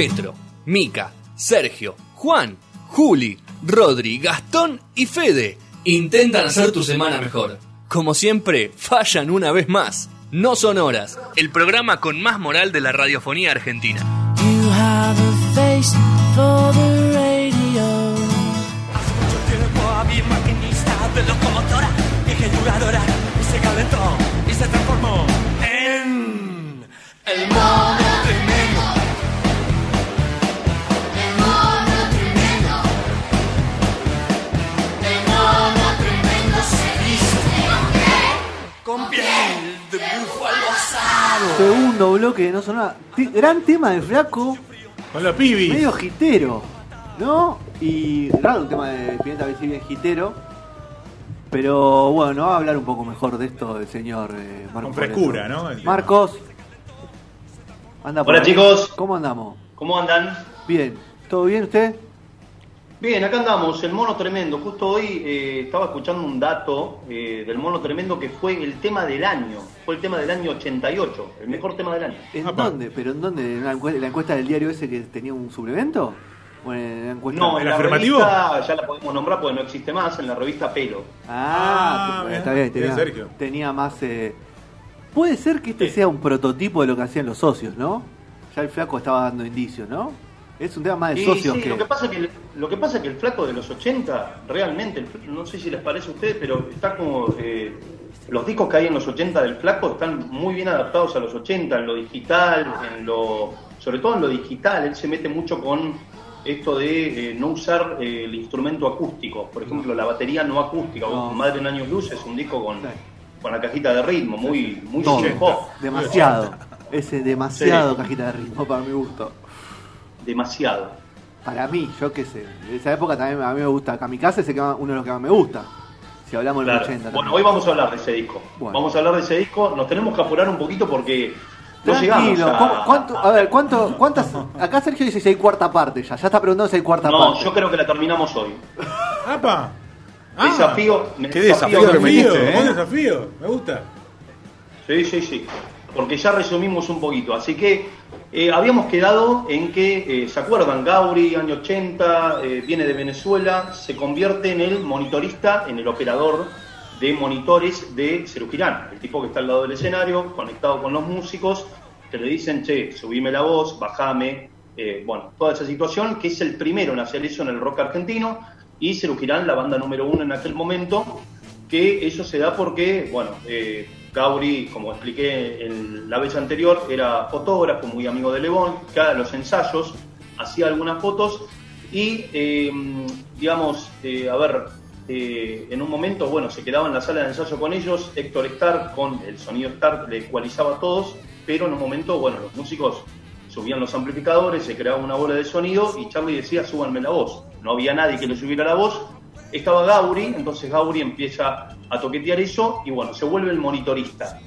Petro, Mica, Sergio, Juan, Juli, Rodri, Gastón y Fede intentan hacer tu semana mejor. Como siempre, fallan una vez más. No son horas, el programa con más moral de la radiofonía argentina. You have a face for the radio. Hace mucho tiempo había maquinista de locomotora jugadora y se calentó y se transformó en el mono Segundo bloque, no sonaba. Ti- Gran tema de flaco, Con los pibis. medio gitero, ¿no? Y raro un tema de Pimienta que sí bien gitero. Pero bueno, va a hablar un poco mejor de esto el señor eh, Marcos. Con frescura. ¿no? El- Marcos. Anda por Hola, ahí. chicos. ¿Cómo andamos? ¿Cómo andan? Bien. ¿Todo bien usted? Bien, acá andamos, el mono tremendo. Justo hoy eh, estaba escuchando un dato eh, del mono tremendo que fue el tema del año. Fue el tema del año 88, el mejor tema del año. ¿En Apa. dónde? ¿Pero en dónde? ¿En la encuesta, la encuesta del diario ese que tenía un suplemento? ¿O en la encuesta? No, ¿El en la afirmativo? revista, ya la podemos nombrar porque no existe más, en la revista Pelo. Ah, Ah, está bien, bien, bien, tenía, Sergio. tenía más... eh, Puede ser que este Sí. sea un prototipo de lo que hacían los socios, ¿no? Ya el flaco estaba dando indicios, ¿no? Es un tema más de Y socios sí, que... lo que pasa es que el- lo que pasa es que el flaco de los 80 realmente el no sé si les parece a ustedes pero está como eh, los discos que hay en los 80 del flaco están muy bien adaptados a los 80 en lo digital en lo sobre todo en lo digital él se mete mucho con esto de eh, no usar eh, el instrumento acústico por ejemplo la batería no acústica No. Madre en años luz es un disco con Sí. con la cajita de ritmo muy muy Demasiado. Ese demasiado Sí. cajita de ritmo para mi gusto. Demasiado Para mí, yo qué sé. De esa época también a mí me gusta. Kamikaze es el que más- uno de los que más me gusta. Si hablamos del Claro. 80. Bueno, hoy vamos a hablar de ese disco. Bueno. Vamos a hablar de ese disco. Nos tenemos que apurar un poquito porque no Tranquilo, llegamos ¿cómo- a... cuánto- a ver, ¿cuánto, ¿cuántas? Acá Sergio dice si hay cuarta parte ya. Ya está preguntando si hay cuarta No, parte. yo creo que la terminamos hoy. ¡Apa! Ah, Desafío. qué desafío que me metiste, ¿eh? desafío. Me gusta. Sí, sí, sí. Porque ya resumimos un poquito. Así que eh, habíamos quedado en que, eh, ¿se acuerdan? Gauri, año 80, eh, viene de Venezuela, se convierte en el monitorista, en el operador de monitores de Cerugirán, el tipo que está al lado del escenario, conectado con los músicos, que le dicen, che, subime la voz, bajame, bueno, toda esa situación, que es el primero en hacer eso en el rock argentino, y Cerugirán, la banda número uno en aquel momento, que eso se da porque, bueno, Gauri, como expliqué en la vez anterior, era fotógrafo, muy amigo de Lebón, cada los ensayos hacía algunas fotos y, eh, digamos, eh, a ver, eh, en un momento, bueno, se quedaba en la sala de ensayo con ellos, Héctor Stark con el sonido Stark le ecualizaba a todos, pero en un momento, bueno, los músicos subían los amplificadores, se creaba una bola de sonido y Charlie decía, súbanme la voz. No había nadie que le subiera la voz, estaba Gauri, entonces Gauri empieza a toquetear eso y bueno, se vuelve el monitorista.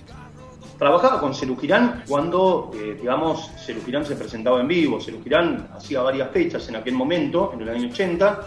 Trabajaba con Cerugirán cuando, eh, digamos, Cerugirán se presentaba en vivo. Cerugirán hacía varias fechas en aquel momento, en el año 80.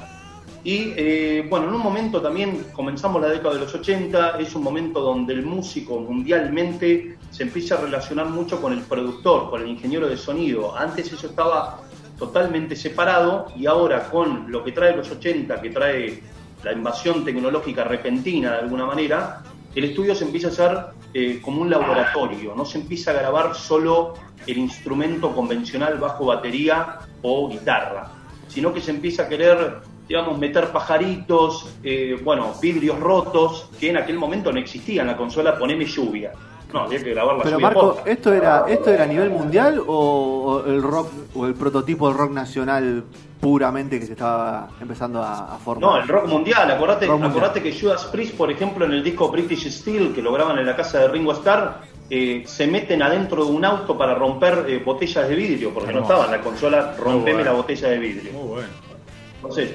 Y eh, bueno, en un momento también comenzamos la década de los 80, es un momento donde el músico mundialmente se empieza a relacionar mucho con el productor, con el ingeniero de sonido. Antes eso estaba totalmente separado y ahora con lo que trae los 80, que trae la invasión tecnológica repentina de alguna manera, el estudio se empieza a hacer eh, como un laboratorio, no se empieza a grabar solo el instrumento convencional bajo batería o guitarra, sino que se empieza a querer, digamos, meter pajaritos, eh, bueno, vidrios rotos, que en aquel momento no existían, la consola poneme lluvia. No, había que grabar la Pero Marco, posta. ¿esto era, ¿esto era a nivel mundial o, o el rock o el prototipo del rock nacional puramente que se estaba empezando a, a formar? No, el rock mundial. Acordate, Rock mundial. acordate que Judas Priest, por ejemplo, en el disco British Steel, que lo graban en la casa de Ringo Starr, eh, se meten adentro de un auto para romper eh, botellas de vidrio, porque Hermoso. no estaba en la consola, rompeme bueno. la botella de vidrio. Muy bueno. Entonces,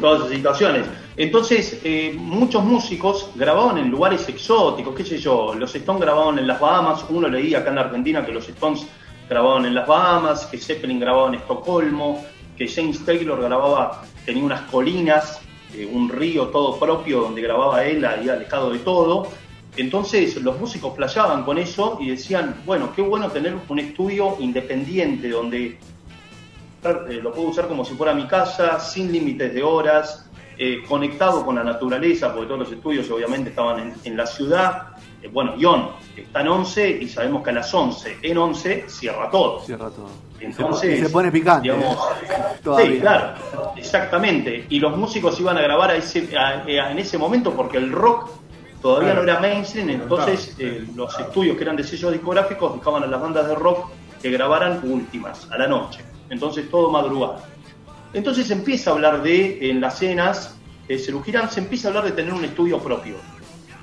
todas esas situaciones. Entonces, eh, muchos músicos grababan en lugares exóticos, qué sé yo, los Stones grababan en las Bahamas, uno leía acá en la Argentina que los Stones grababan en las Bahamas, que Zeppelin grababa en Estocolmo, que James Taylor grababa, tenía unas colinas, eh, un río todo propio donde grababa él ahí alejado de todo. Entonces los músicos playaban con eso y decían, bueno, qué bueno tener un estudio independiente donde eh, lo puedo usar como si fuera mi casa, sin límites de horas, eh, conectado con la naturaleza, porque todos los estudios obviamente estaban en, en la ciudad. Eh, bueno, Ion está en 11 y sabemos que a las 11, en 11, cierra todo. Cierra todo. Entonces, Y se pone picante. digamos, Todavía. Sí, claro, exactamente. Y los músicos iban a grabar a ese, a- a- en ese momento porque el rock todavía Claro. no era mainstream, entonces eh, los estudios que eran de sellos discográficos dejaban a las bandas de rock que grabaran últimas, a la noche. Entonces todo madrugada. Entonces empieza a hablar de, en las cenas, de Cerú Girán, se empieza a hablar de tener un estudio propio.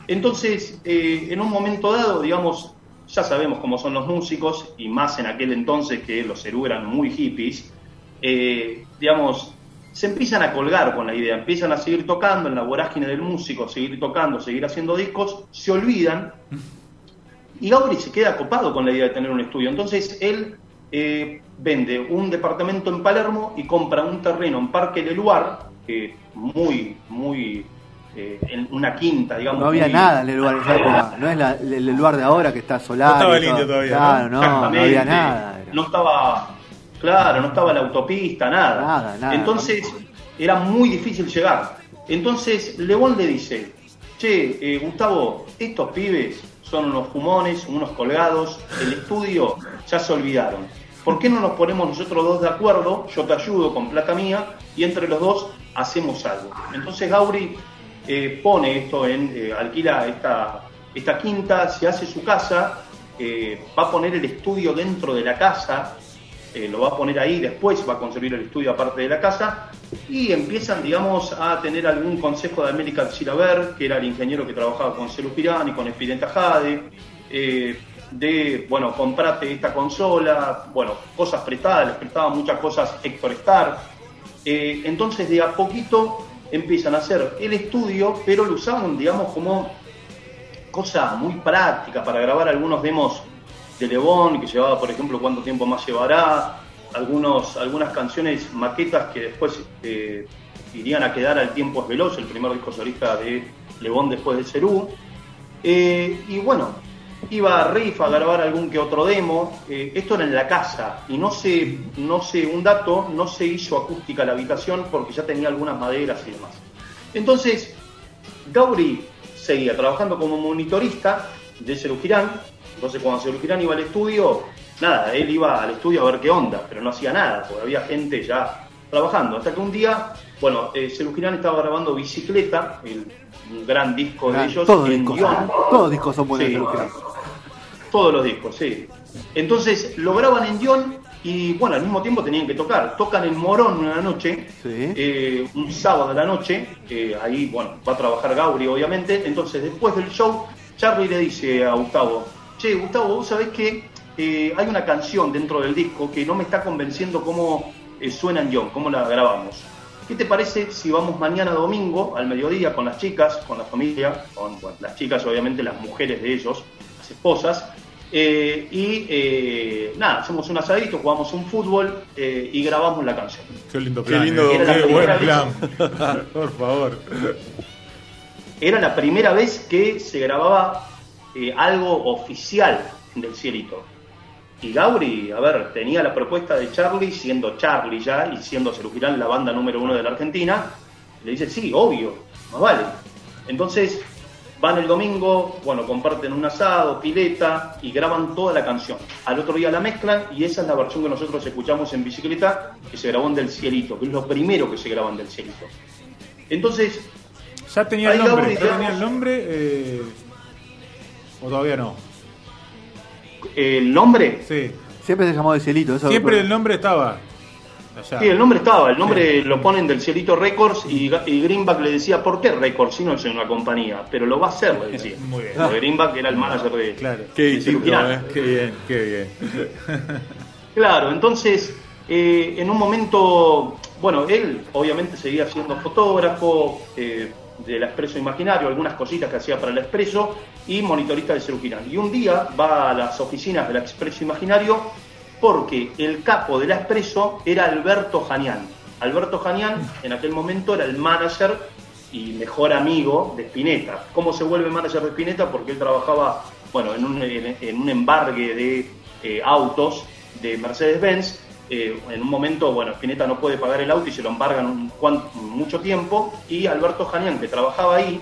Entonces, eh, en un momento dado, digamos, ya sabemos cómo son los músicos, y más en aquel entonces que los Cerú eran muy hippies, eh, digamos, se empiezan a colgar con la idea, empiezan a seguir tocando en la vorágine del músico, seguir tocando, seguir haciendo discos, se olvidan, y Gauri se queda copado con la idea de tener un estudio. Entonces él eh, vende un departamento en Palermo y compra un terreno en Parque Leluar, que muy, muy, eh, en una quinta, digamos. No había muy- nada en el lugar de esa época. No es la- el, el lugar de ahora que está solar. No estaba el indio todavía, Claro, ¿no? no, no, Exactamente. había nada. era. No estaba, claro, no estaba la autopista, nada. Nada, nada. Entonces era muy difícil llegar. Entonces Lebón le dice, che, eh, Gustavo, estos pibes son unos fumones, unos colgados, el estudio ya se olvidaron. ¿Por qué no nos ponemos nosotros dos de acuerdo? Yo te ayudo con plata mía y entre los dos hacemos algo. Entonces Gauri eh, pone esto en, eh, alquila esta, esta quinta, se hace su casa, eh, va a poner el estudio dentro de la casa, lo va a poner ahí, después va a construir el estudio aparte de la casa, y empiezan, digamos, a tener algún consejo de América Chilaver, que era el ingeniero que trabajaba con Celu Pirani, con Espirenta Jade, de, bueno, comprate esta consola, bueno, cosas prestadas, les prestaban muchas cosas Héctor Star. Eh, entonces, de a poquito empiezan a hacer el estudio, pero lo usaban, digamos, como cosa muy práctica para grabar algunos demos de Lebón, que llevaba, por ejemplo, cuánto tiempo más llevará, algunos, algunas canciones, maquetas que después eh, irían a quedar al tiempo es veloz, el primer disco solista de Lebón después de Cerú. Eh, y bueno, iba a Riff a grabar algún que otro demo. eh, esto era en la casa y no sé, no sé, un dato, no se hizo acústica la habitación porque ya tenía algunas maderas y demás. Entonces, Gauri seguía trabajando como monitorista de Cerú Girán. Entonces, cuando Cerú Girán iba al estudio, nada, él iba al estudio a ver qué onda, pero no hacía nada, porque había gente ya trabajando. Hasta que un día, bueno, eh, estaba grabando Bicicleta, el, un gran disco de ellos, todos, discos, todos discos son buenos Sí. Todos los discos, sí. Entonces lo graban en guion y bueno, al mismo tiempo tenían que tocar. Tocan en Morón una noche, Sí. eh, un sábado de la noche, eh, ahí bueno, va a trabajar Gauri obviamente. Entonces después del show, Charlie le dice a Gustavo, che, Gustavo, vos sabés que eh, hay una canción dentro del disco que no me está convenciendo cómo eh, suena en guion, cómo la grabamos. ¿Qué te parece si vamos mañana domingo al mediodía con las chicas, con la familia, con bueno, las chicas obviamente las mujeres de ellos, las esposas, eh, y eh, nada, hacemos un asadito, jugamos un fútbol eh, y grabamos la canción. Qué lindo Qué plan. lindo- eh. Era la Qué buen plan. Por favor. Era la primera vez que se grababa eh, algo oficial del cielito. Y Gauri, a ver, tenía la propuesta de Charlie, siendo Charlie ya y siendo Cerugirán la banda número uno de la Argentina, le dice, sí, obvio, más vale. Entonces van el domingo, bueno, comparten un asado, pileta y graban toda la canción. Al otro día la mezclan y esa es la versión que nosotros escuchamos en bicicleta, que se grabó en Del Cielito, que es lo primero que se graba en Del Cielito. Entonces, Ya tenía el nombre. Ya tenía el nombre. eh, o todavía no. el nombre Sí. Siempre se llamó de Cielito. Eso Siempre el nombre estaba. Sí, el nombre estaba, el nombre lo ponen del Cielito Records y, y Greenback le decía, ¿por qué Records si no es una compañía? Pero lo va a hacer, le decía. Muy bien. Porque Greenback era el manager de... Claro. Qué de distinto, Cerugirán. eh. Qué bien, qué bien. Claro, entonces, eh, en un momento, bueno, él obviamente seguía siendo fotógrafo eh, del Expreso Imaginario, algunas cositas que hacía para el Expreso y monitorista de Cerugirán. Y un día va a las oficinas del Expreso Imaginario porque el capo del Expreso era Alberto Janián. Alberto Janián en aquel momento era el manager y mejor amigo de Spinetta. ¿Cómo se vuelve manager de Spinetta? Porque él trabajaba bueno, en, un, en, embargue de eh, autos de Mercedes-Benz eh, en un momento, bueno, Spinetta no puede pagar el auto y se lo embargan mucho tiempo, y Alberto Janián, que trabajaba ahí,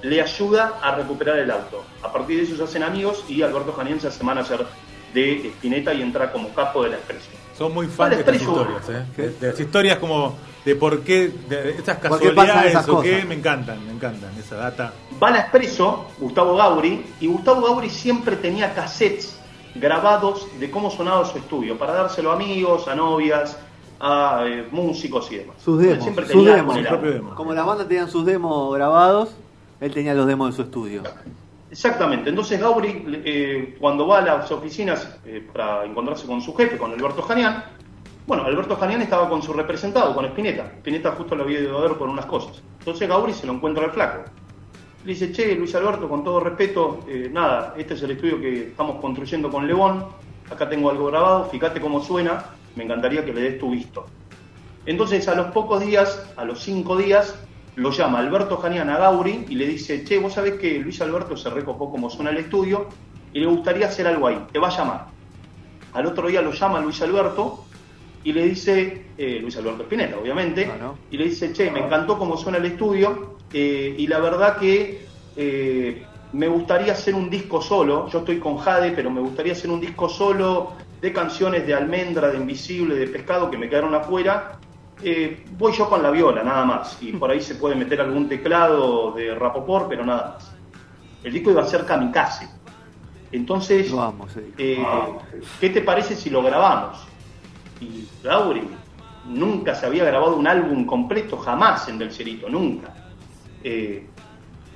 le ayuda a recuperar el auto. A partir de eso se hacen amigos y Alberto Janián se hace manager de Spinetta y entra como capo de la expresión. Son muy fans de estas historias, ¿eh? De, de las historias como de por qué, de estas ¿Por qué pasan casualidades esas o qué, cosas? me encantan, me encantan esa data. Van a Expreso, Gustavo Gauri, y Gustavo Gauri siempre tenía cassettes grabados de cómo sonaba su estudio, para dárselo a amigos, a novias, a eh, músicos y demás. Sus demos, siempre sus tenía demos. el Su propio demo. Como las bandas tenían sus demos grabados, él tenía los demos de su estudio. Exactamente, entonces Gauri, eh, cuando va a las oficinas eh, para encontrarse con su jefe, con Alberto Janián, bueno, Alberto Janián estaba con su representado, con Spinetta. Spinetta justo lo había ido a ver por unas cosas. Entonces Gauri se lo encuentra al flaco. Le dice, che, Luis Alberto, con todo respeto, eh, nada, este es el estudio que estamos construyendo con León, acá tengo algo grabado, fíjate cómo suena, me encantaría que le des tu visto. Entonces, a los pocos días, a los cinco días, lo llama Alberto Janián a Gauri y le dice, che, vos sabés que Luis Alberto se recopó como suena el estudio y le gustaría hacer algo ahí, te va a llamar. Al otro día lo llama Luis Alberto y le dice, eh, Luis Alberto Spinetta, obviamente, y le dice, che, me encantó cómo suena el estudio eh, y la verdad que eh, me gustaría hacer un disco solo, yo estoy con Jade, pero me gustaría hacer un disco solo de canciones de Almendra, de Invisible, de Pescado que me quedaron afuera. Eh, voy yo con la viola, nada más, y por ahí se puede meter algún teclado de Rapoport, pero nada más. El disco iba a ser Kamikaze. Entonces, eh, ¿qué te parece si lo grabamos? Y Gauri nunca se había grabado un álbum completo, jamás en Del Cerito, nunca. Eh,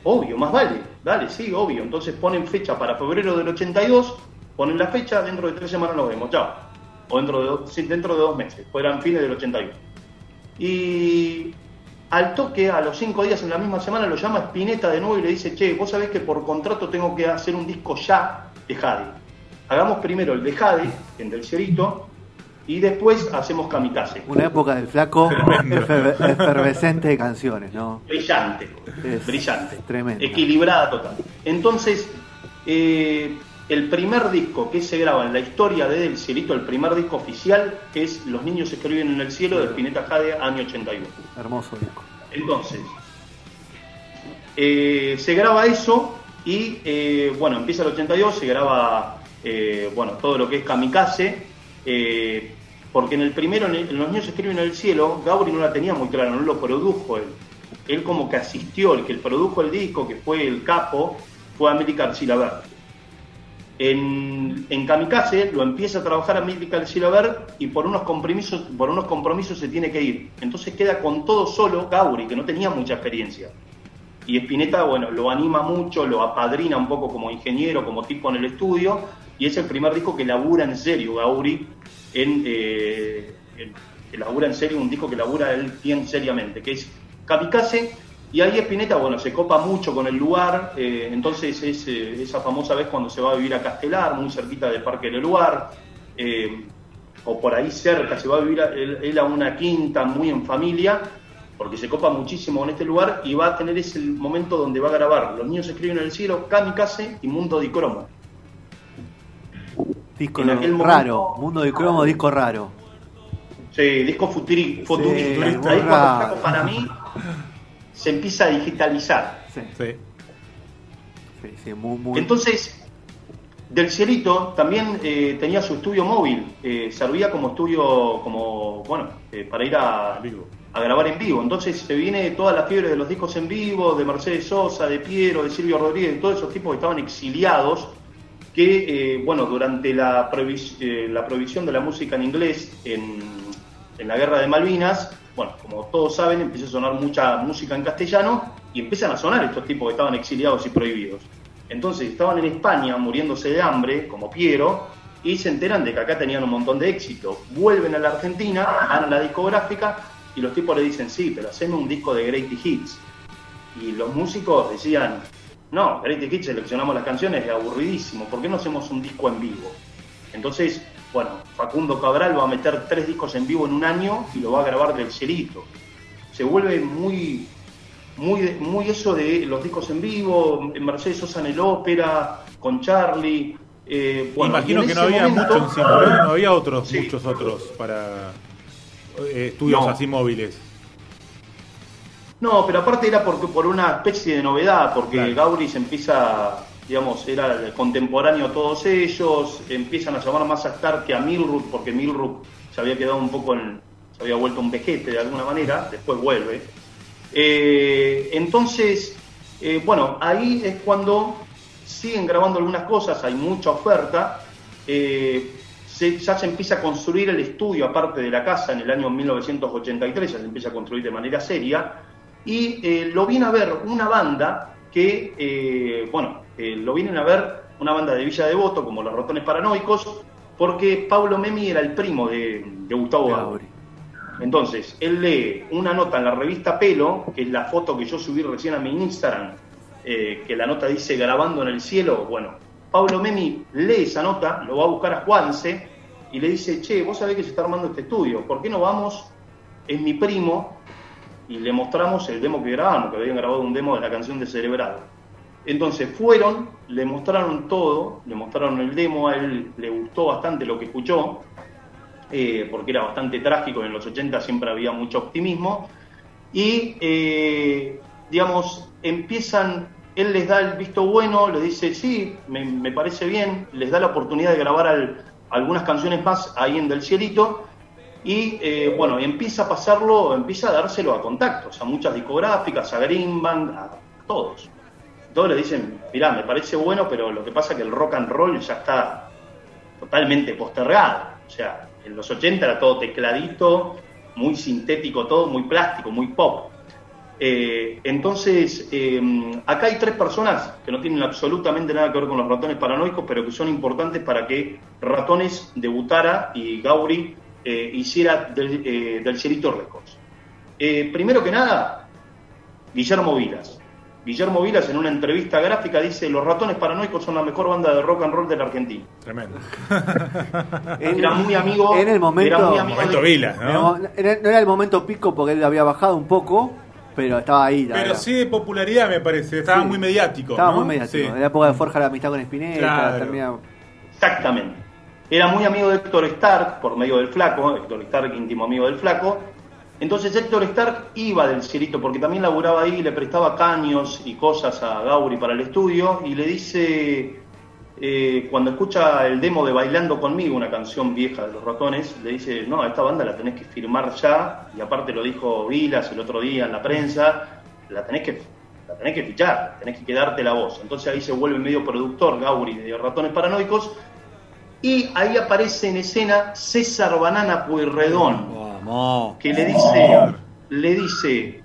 obvio, más vale, dale, sí, obvio. Entonces ponen fecha para febrero del 82, ponen la fecha, dentro de tres semanas nos vemos, chao. O dentro de, dos, sí, dentro de dos meses, fueran fines del 81. Y al toque, a los cinco días en la misma semana, lo llama Spinetta de nuevo y le dice, che, vos sabés que por contrato tengo que hacer un disco ya de Jade. Hagamos primero el de Jade, en Del Cerito, y después hacemos Kamikaze. Una época del flaco efervescente de canciones, ¿no? Brillante, Es brillante, tremendo. equilibrada total. Entonces, eh, el primer disco que se graba en la historia de Del Cielito, el primer disco oficial, es Los niños escriben en el cielo de Spinetta Jade, año 81. Hermoso disco. Entonces, eh, se graba eso y, eh, bueno, empieza el 82, se graba, eh, bueno, todo lo que es Kamikaze, porque en el primero, en, el- en Los niños escriben en el cielo, Gauri no la tenía muy clara, no lo produjo él. Él como que asistió, el que produjo el disco, que fue el capo, fue América Arcilaber. En, en Kamikaze lo empieza a trabajar América Arcilaber y por unos compromisos, por unos compromisos se tiene que ir. Entonces queda con todo solo Gauri, que no tenía mucha experiencia. Y Spinetta, bueno, lo anima mucho, lo apadrina un poco como ingeniero, como tipo en el estudio, y es el primer disco que labura en serio Gauri, en, eh, labura en serio, un disco que labura él bien seriamente, que es Kamikaze, y ahí Spinetta, bueno, se copa mucho con el lugar, eh, entonces es eh, esa famosa vez cuando se va a vivir a Castelar, muy cerquita del Parque del Lugar, eh, o por ahí cerca, se va a vivir a- él, él a una quinta muy en familia, porque se copa muchísimo con este lugar y va a tener ese momento donde va a grabar Los niños escriben en el cielo, Kamikaze y Mundo di Cromo. Disco En aquel raro. momento- Mundo de cromo, disco raro. Sí, disco futuri, futurista. muy Ahí cuando raro. Flaco, para mí se empieza a digitalizar. Sí, Sí. sí, sí, muy, muy. Entonces, Del Cielito también eh, tenía su estudio móvil, eh, servía como estudio, como, bueno, eh, para ir a, Vivo. a grabar en vivo. Entonces se viene toda la fiebre de los discos en vivo, de Mercedes Sosa, de Piero, de Silvio Rodríguez, de todos esos tipos que estaban exiliados, que, eh, bueno, durante eh, la prohibición de la música en inglés en, en la guerra de Malvinas, bueno, como todos saben, empieza a sonar mucha música en castellano y empiezan a sonar estos tipos que estaban exiliados y prohibidos. Entonces estaban en España muriéndose de hambre, como Piero, y se enteran de que acá tenían un montón de éxito. Vuelven a la Argentina, van a la discográfica y los tipos le dicen, sí, pero haceme un disco de Great Hits. Y los músicos decían, no, Great Hits seleccionamos las canciones, es aburridísimo, ¿por qué no hacemos un disco en vivo? Entonces, bueno, Facundo Cabral va a meter tres discos en vivo en un año y lo va a grabar del cielito. Se vuelve muy, muy, muy eso de los discos en vivo, Mercedes Sosa en el ópera, con Charlie, Eh, bueno, Imagino en que no había momento- mucho encima, ¿no? No había otros, Sí. muchos otros para eh, estudios No. así móviles. No, pero aparte era porque, por una especie de novedad, porque Claro. Gauri se empieza, digamos, era contemporáneo a todos ellos, empiezan a llamar más a Stark que a Milrook, porque Milrook se había quedado un poco en, se había vuelto un vejete de alguna manera, después vuelve. Eh, entonces, eh, bueno, ahí es cuando siguen grabando algunas cosas, hay mucha oferta, eh, se- ya se empieza a construir el estudio aparte de la casa en el año 1983, ya se empieza a construir de manera seria, y lo viene a ver una banda que, bueno, eh, lo vienen a ver una banda de Villa Devoto, como los Ratones Paranoicos, porque Pablo Memi era el primo de, de Gustavo. Gauri. Entonces, él lee una nota en la revista Pelo, que es la foto que yo subí recién a mi Instagram, eh, que la nota dice grabando en el cielo. Bueno, Pablo Memi lee esa nota, lo va a buscar a Juanse y le dice, che, vos sabés que se está armando este estudio, ¿por qué no vamos? Es mi primo y le mostramos el demo que grabamos, que habían grabado un demo de la canción de Cerebrado. Entonces fueron, le mostraron todo, le mostraron el demo, a él le gustó bastante lo que escuchó, eh, porque era bastante trágico, en los 80 siempre había mucho optimismo, y eh, digamos, empiezan, él les da el visto bueno, le dice, sí, me, parece bien, les da la oportunidad de grabar al- algunas canciones más ahí en Del Cielito, y eh, bueno, empieza a pasarlo, empieza a dárselo a contactos, a muchas discográficas, a Greenbank, a todos. Todos le dicen, mirá, me parece bueno, pero lo que pasa es que el rock and roll ya está totalmente postergado. O sea, en los 80 era todo tecladito, muy sintético todo, muy plástico, muy pop. Eh, entonces, eh, acá hay tres personas que no tienen absolutamente nada que ver con los ratones paranoicos, pero que son importantes para que Ratones debutara y Gauri eh, hiciera del, del Cielito Records. Primero que nada, Guillermo Vilas. Guillermo Vilas en una entrevista gráfica dice, los ratones paranoicos son la mejor banda de rock and roll de la Argentina. Tremendo. En- Era muy amigo, En el momento. era muy amigo Momento de- Vila, en el ¿no? no era el momento pico porque él había bajado un poco, pero estaba ahí. la Pero sí de popularidad me parece, estaba Sí. muy mediático. Estaba ¿no? muy mediático. Sí. En la época de Forja la amistad con Spinetta. Claro. termina- Exactamente. Era muy amigo de Héctor Stark por medio del Flaco, Héctor Stark íntimo amigo del Flaco. Entonces Héctor Stark iba del cielito porque también laburaba ahí, le prestaba caños y cosas a Gauri para el estudio y le dice, eh, cuando escucha el demo de Bailando conmigo, una canción vieja de los ratones, le dice, no, esta banda la tenés que firmar ya, y aparte lo dijo Vilas el otro día en la prensa, la tenés que, la tenés que fichar, tenés que quedarte la voz. Entonces ahí se vuelve medio productor Gauri de Ratones Paranoicos, y ahí aparece en escena César Banana Pueyrredón Vamos. que le dice, le dice,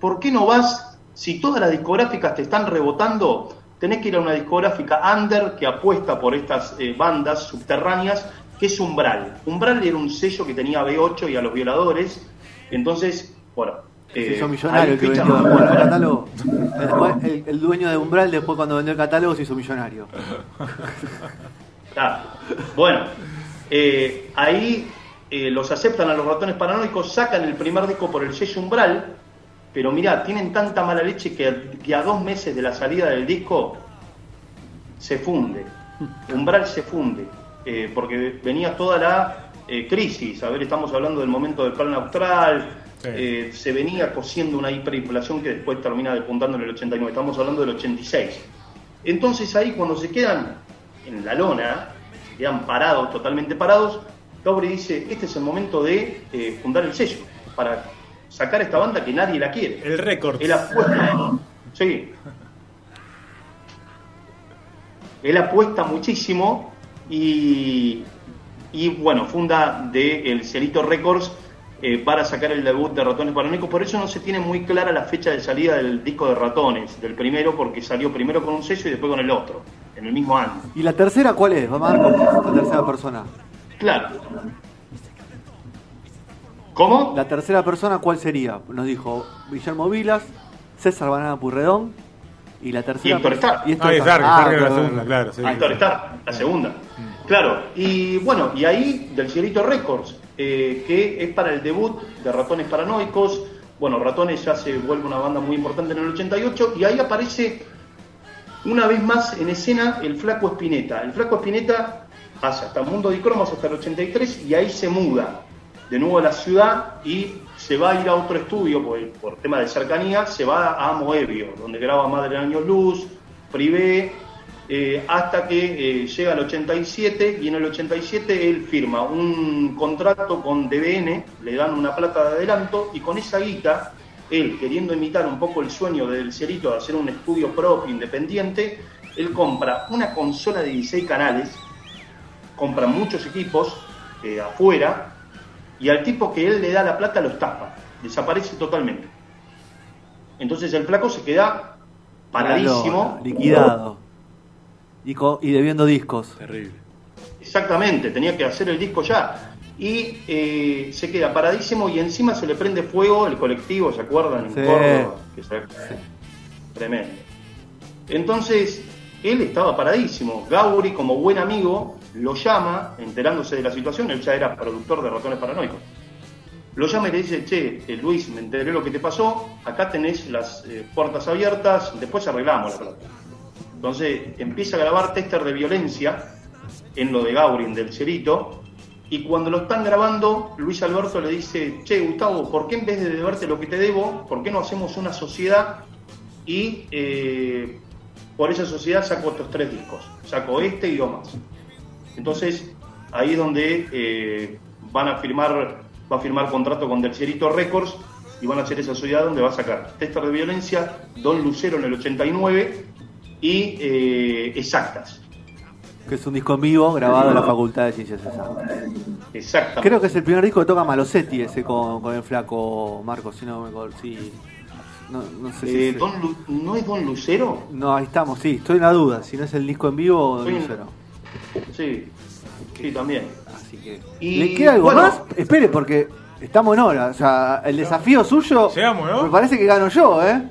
¿por qué no vas? Si todas las discográficas te están rebotando, tenés que ir a una discográfica under que apuesta por estas eh, bandas subterráneas, que es Umbral. Umbral era un sello que tenía a B8 y a los violadores, entonces, bueno. Se eh, hizo millonario ahí el que fichan vendió a después el Umbral. catálogo. Después, el, el dueño de Umbral, después cuando vendió el catálogo, se hizo millonario. Está. Bueno, eh, ahí eh, los aceptan a los ratones paranoicos, sacan el primer disco por el sello Umbral, pero mirá, tienen tanta mala leche que, que a dos meses de la salida del disco se funde. Umbral se funde, eh, porque venía toda la eh, crisis. A ver, estamos hablando del momento del plan austral, Sí. eh, se venía cosiendo una hiperinflación que después termina despuntando en el 89. Estamos hablando del 86. Entonces ahí cuando se quedan en la lona, se quedan parados, totalmente parados, Gauri dice, este es el momento de eh, fundar el sello, para sacar esta banda que nadie la quiere. El récord. Él apuesta, sí. Él apuesta muchísimo y, y bueno, funda de El Cielito Records eh, para sacar el debut de Ratones Paranoicos. Por eso no se tiene muy clara la fecha de salida del disco de Ratones, del primero, porque salió primero con un sello y después con el otro, en el mismo año. ¿Y la tercera cuál es? Vamos a ver la tercera persona. Claro. ¿Cómo? La tercera persona, ¿cuál sería? Nos dijo Guillermo Vilas, César Banana Purredón y la tercera. Y Héctor persona- Stark. y Héctor Ah. Dark, Ah, era la claro, segunda, claro. sí. Ah, Héctor Stark, la segunda. Claro, y bueno, y ahí del Cielito Records, eh, que es para el debut de Ratones Paranoicos. Bueno, Ratones ya se vuelve una banda muy importante en el 88 y ahí aparece una vez más en escena el Flaco Espineta. El Flaco Espineta pasa hasta Mundo de Cromos hasta el 83 y ahí se muda de nuevo a la ciudad y se va a ir a otro estudio por, por tema de cercanía, se va a Moebio, donde graba Madre Años Luz, Privé, eh, hasta que eh, llega el 87 y en el 87 él firma un contrato con DBN, le dan una plata de adelanto y con esa guita, él queriendo imitar un poco el sueño del Cerito de hacer un estudio propio, independiente, él compra una consola de 16 canales, compra muchos equipos eh, afuera y al tipo que él le da la plata los tapa, desaparece totalmente. Entonces el flaco se queda paradísimo. Liquidado. Y, co- y debiendo discos. Terrible. Exactamente, tenía que hacer el disco ya. Y eh, se queda paradísimo y encima se le prende fuego el colectivo, ¿se acuerdan? En Sí. Córdoba, que se- Tremendo. Entonces, él estaba paradísimo. Gauri, como buen amigo, lo llama, enterándose de la situación, él ya era productor de ratones paranoicos. Lo llama y le dice, che, eh, Luis, me enteré lo que te pasó, acá tenés las eh, puertas abiertas, después arreglamos la plata. Entonces empieza a grabar tester de violencia en lo de Gaurin del Cerito. Y cuando lo están grabando, Luis Alberto le dice, che, Gustavo, ¿por qué en vez de deberte lo que te debo, por qué no hacemos una sociedad y eh, por esa sociedad saco estos tres discos? Saco este y dos más. Entonces, ahí es donde eh, van a firmar, va a firmar contrato con Del Cerito Records y van a hacer esa sociedad donde va a sacar Tester de Violencia, Don Lucero en el 89 y eh, Exactas. Que es un disco en vivo grabado en la Facultad de Ciencias Exactas. Exactamente. Creo que es el primer disco que toca Malosetti ese con, con el flaco Marcos, si no me acuerdo. No, no sé si Eh, es- Don Lu- ¿No es Don Lucero? No, ahí estamos, sí, estoy en la duda. Si no es el disco en vivo o Sí. Lucero. Sí, sí, también. Así que. Y, ¿Le queda algo bueno. más? Espere, porque estamos en hora. O sea, el desafío suyo. Llegamos, ¿no? Me parece que gano yo, ¿eh?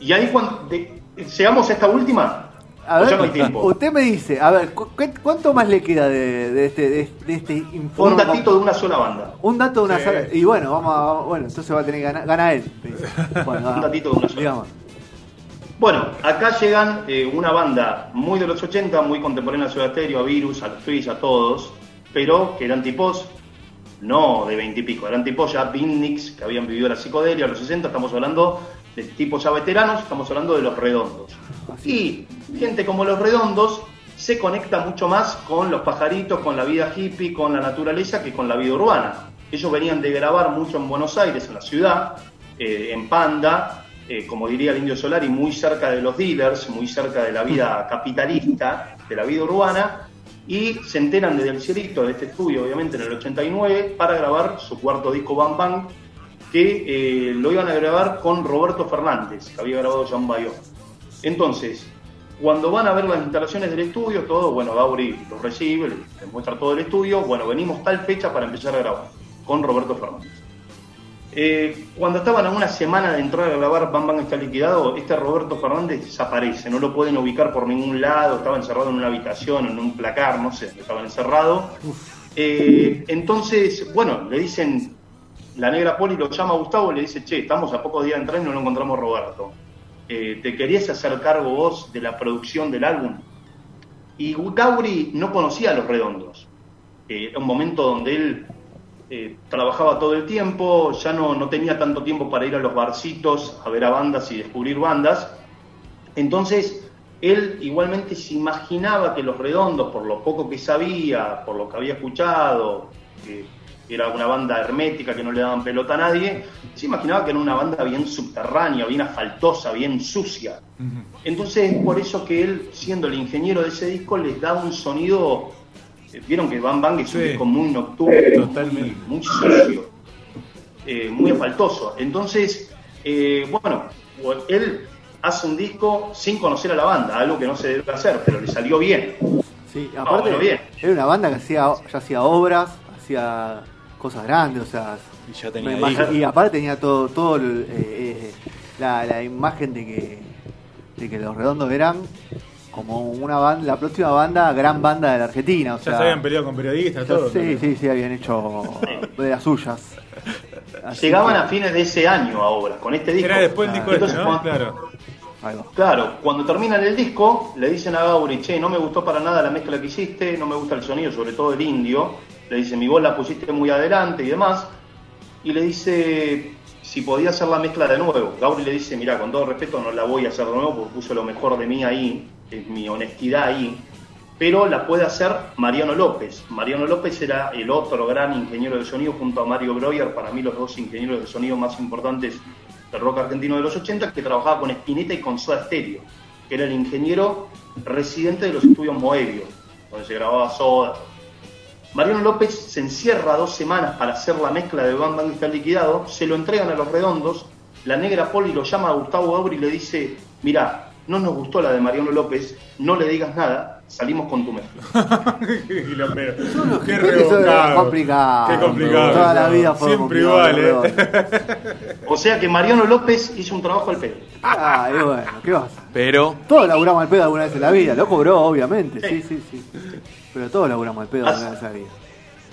Y ahí cuando de- llegamos a esta última, A o ya ver, no hay tiempo. usted me dice, a ver, ¿cu- cu- ¿cuánto más le queda de, de este, de, de este informe? Un datito de una sola banda. Un dato de una Sí. sala. Y bueno, vamos a, bueno, entonces va a tener que ganar, gana él. Bueno, Un datito de una sola. Digamos. Bueno, acá llegan eh, una banda muy de los 80, muy contemporánea a Ciudad Stereo, a Virus, a los Twist, a todos, pero que eran tipos no de 20 y pico, eran tipos ya beatniks que habían vivido la psicodelia, a los 60, estamos hablando de tipos ya veteranos, estamos hablando de los redondos. Y gente como los redondos se conecta mucho más con los pajaritos, con la vida hippie, con la naturaleza, que con la vida urbana. Ellos venían de grabar mucho en Buenos Aires, en la ciudad, eh, en Panda, eh, como diría el Indio Solari, muy cerca de los dealers, muy cerca de la vida capitalista, de la vida urbana, y se enteran desde el cielito de este estudio, obviamente en el 89, para grabar su cuarto disco Bam Bang, que eh, lo iban a grabar con Roberto Fernández, que había grabado John Bayo. Entonces, cuando van a ver las instalaciones del estudio, todo, bueno, Gauri los recibe, les muestra todo el estudio, bueno, venimos tal fecha para empezar a grabar, con Roberto Fernández. Eh, cuando estaban a una semana de entrar a grabar Bam Bam está liquidado, este Roberto Fernández desaparece, no lo pueden ubicar por ningún lado, estaba encerrado en una habitación, en un placar, no sé, estaba encerrado. Eh, entonces, bueno, le dicen, la negra Poli lo llama a Gustavo y le dice, che, estamos a pocos días de entrar y no lo encontramos Roberto. Eh, ¿Te querías hacer cargo vos de la producción del álbum? Y Gauri no conocía a Los Redondos. Eh, era un momento donde él eh, trabajaba todo el tiempo, ya no, no tenía tanto tiempo para ir a los barcitos a ver a bandas y descubrir bandas. Entonces, él igualmente se imaginaba que Los Redondos, por lo poco que sabía, por lo que había escuchado, que era una banda hermética que no le daban pelota a nadie, se imaginaba que era una banda bien subterránea, bien asfaltosa, bien sucia. Entonces es por eso que él, siendo el ingeniero de ese disco, les da un sonido. eh, Vieron que Bang Bang es un Sí. disco muy nocturno, Totalmente. muy, muy sucio, eh, muy asfaltoso. Entonces, eh, bueno, él hace un disco sin conocer a la banda, algo que no se debe hacer, pero le salió bien. Sí, Ah, aparte bueno, bien. era una banda que hacía, ya hacía obras, hacía cosas grandes, o sea, Y ya me tenía y aparte tenía todo, todo el, eh, eh, la, la imagen de que, de que los redondos eran como una banda, la próxima banda, gran banda de la Argentina, o Ya sea, se habían peleado con periodistas, todo. sí, sí, sí, habían hecho de las suyas. Así Llegaban que- a fines de ese año a obras, con este disco. Era después el disco este, Entonces, ¿no? cuando- Claro. Claro, cuando terminan el disco, le dicen a Gauri, che, no me gustó para nada la mezcla que hiciste, no me gusta el sonido, sobre todo el indio. Le dice, mi voz la pusiste muy adelante y demás. Y le dice si podía hacer la mezcla de nuevo. Gauri le dice, mira, con todo respeto no la voy a hacer de nuevo porque puse lo mejor de mí ahí, mi honestidad ahí. Pero la puede hacer Mariano López. Mariano López era el otro gran ingeniero de sonido junto a Mario Breuer, para mí los dos ingenieros de sonido más importantes del rock argentino de los 80, que trabajaba con Spinetta y con Soda Stereo, que era el ingeniero residente de los estudios Moebio, donde se grababa Soda. Mariano López se encierra dos semanas para hacer la mezcla de Bang Bang está liquidado, se lo entregan a los redondos, la negra Poli lo llama a Gustavo Gauri y le dice, mira, no nos gustó la de Mariano López, no le digas nada, salimos con tu mezcla. Qué quilombero. Qué rebuscado. complicado. Qué complicado. Toda la vida fue Siempre complicado, igual, ¿eh? O sea que Mariano López hizo un trabajo al pedo. Ah, y bueno, ¿qué vas? Pero, Todos laburamos al pedo alguna vez en la vida, lo cobró, obviamente, sí, sí, sí. Pero todos laburamos al pedo vez en la vida.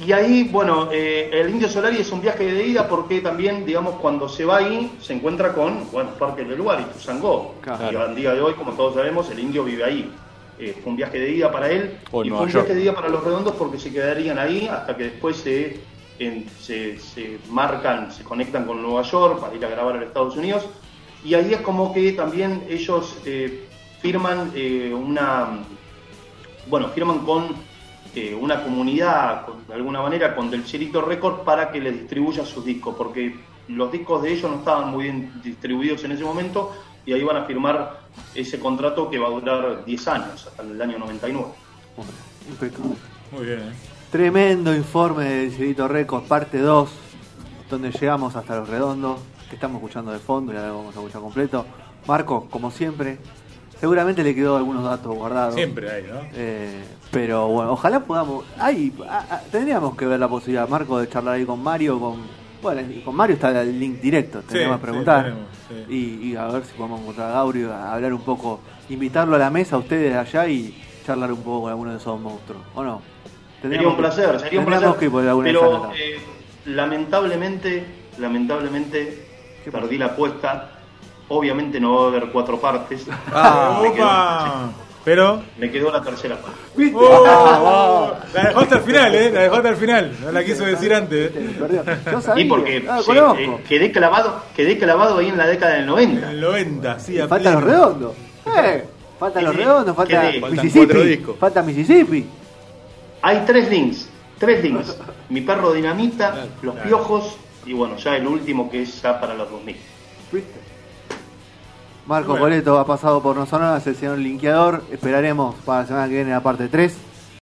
Y ahí, bueno, eh, el Indio Solari es un viaje de ida porque también, digamos, cuando se va ahí, se encuentra con, bueno, parte del lugar, y Tuzangó. Claro. Y al día de hoy, como todos sabemos, el Indio vive ahí. Eh, fue un viaje de ida para él y fue un viaje de ida para los redondos porque se quedarían ahí hasta que después se, en- se, se marcan, se conectan con Nueva York para ir a grabar en Estados Unidos. Y ahí es como que también ellos eh, firman eh, una, bueno, firman con eh, una comunidad, de alguna manera, con Del Chirito Record para que les distribuya sus discos, porque los discos de ellos no estaban muy bien distribuidos en ese momento y ahí van a firmar ese contrato que va a durar 10 años, hasta el año 99. Bueno, impecable. Muy bien, ¿eh? Tremendo informe del Cirito Records, parte 2, donde llegamos hasta los redondos, que estamos escuchando de fondo y ahora vamos a escuchar completo. Marco, como siempre, seguramente le quedó algunos datos guardados. Siempre hay, ¿no? Eh, pero bueno, ojalá podamos. Ay, tendríamos que ver la posibilidad, Marco, de charlar ahí con Mario. Con, bueno, con Mario está el link directo, tendríamos que sí, preguntar. tenemos, sí. y, y a ver si podemos encontrar a Gauri, a hablar un poco, invitarlo a la mesa a ustedes allá y charlar un poco con alguno de esos monstruos, ¿o no? Sería un placer, sería un tendríamos placer. que poner alguna de pero eh, lamentablemente, lamentablemente ¿Qué perdí la apuesta. Obviamente no va a haber cuatro partes. Ah, me, quedó, ¡Opa! Pero. me quedó la tercera parte. ¿Viste? ¡Oh! Ah, La dejó hasta el final, ¿eh? La dejó hasta el final. No la quiso decir antes. ¿eh? Y porque Ah, sí, conozco. eh, quedé clavado, quedé clavado ahí en la década del 90. En el 90, sí, a Faltan los redondos. Eh, faltan Sí, los redondos, falta Quedé. Mississippi. Falta Mississippi. Hay tres links, tres links. Mi perro dinamita, los piojos y bueno, ya el último que es ya para los 2000. ¿Viste? Marco Bueno. Coleto ha pasado por nosotros, el señor linkeador. Esperaremos para la semana que viene la parte 3.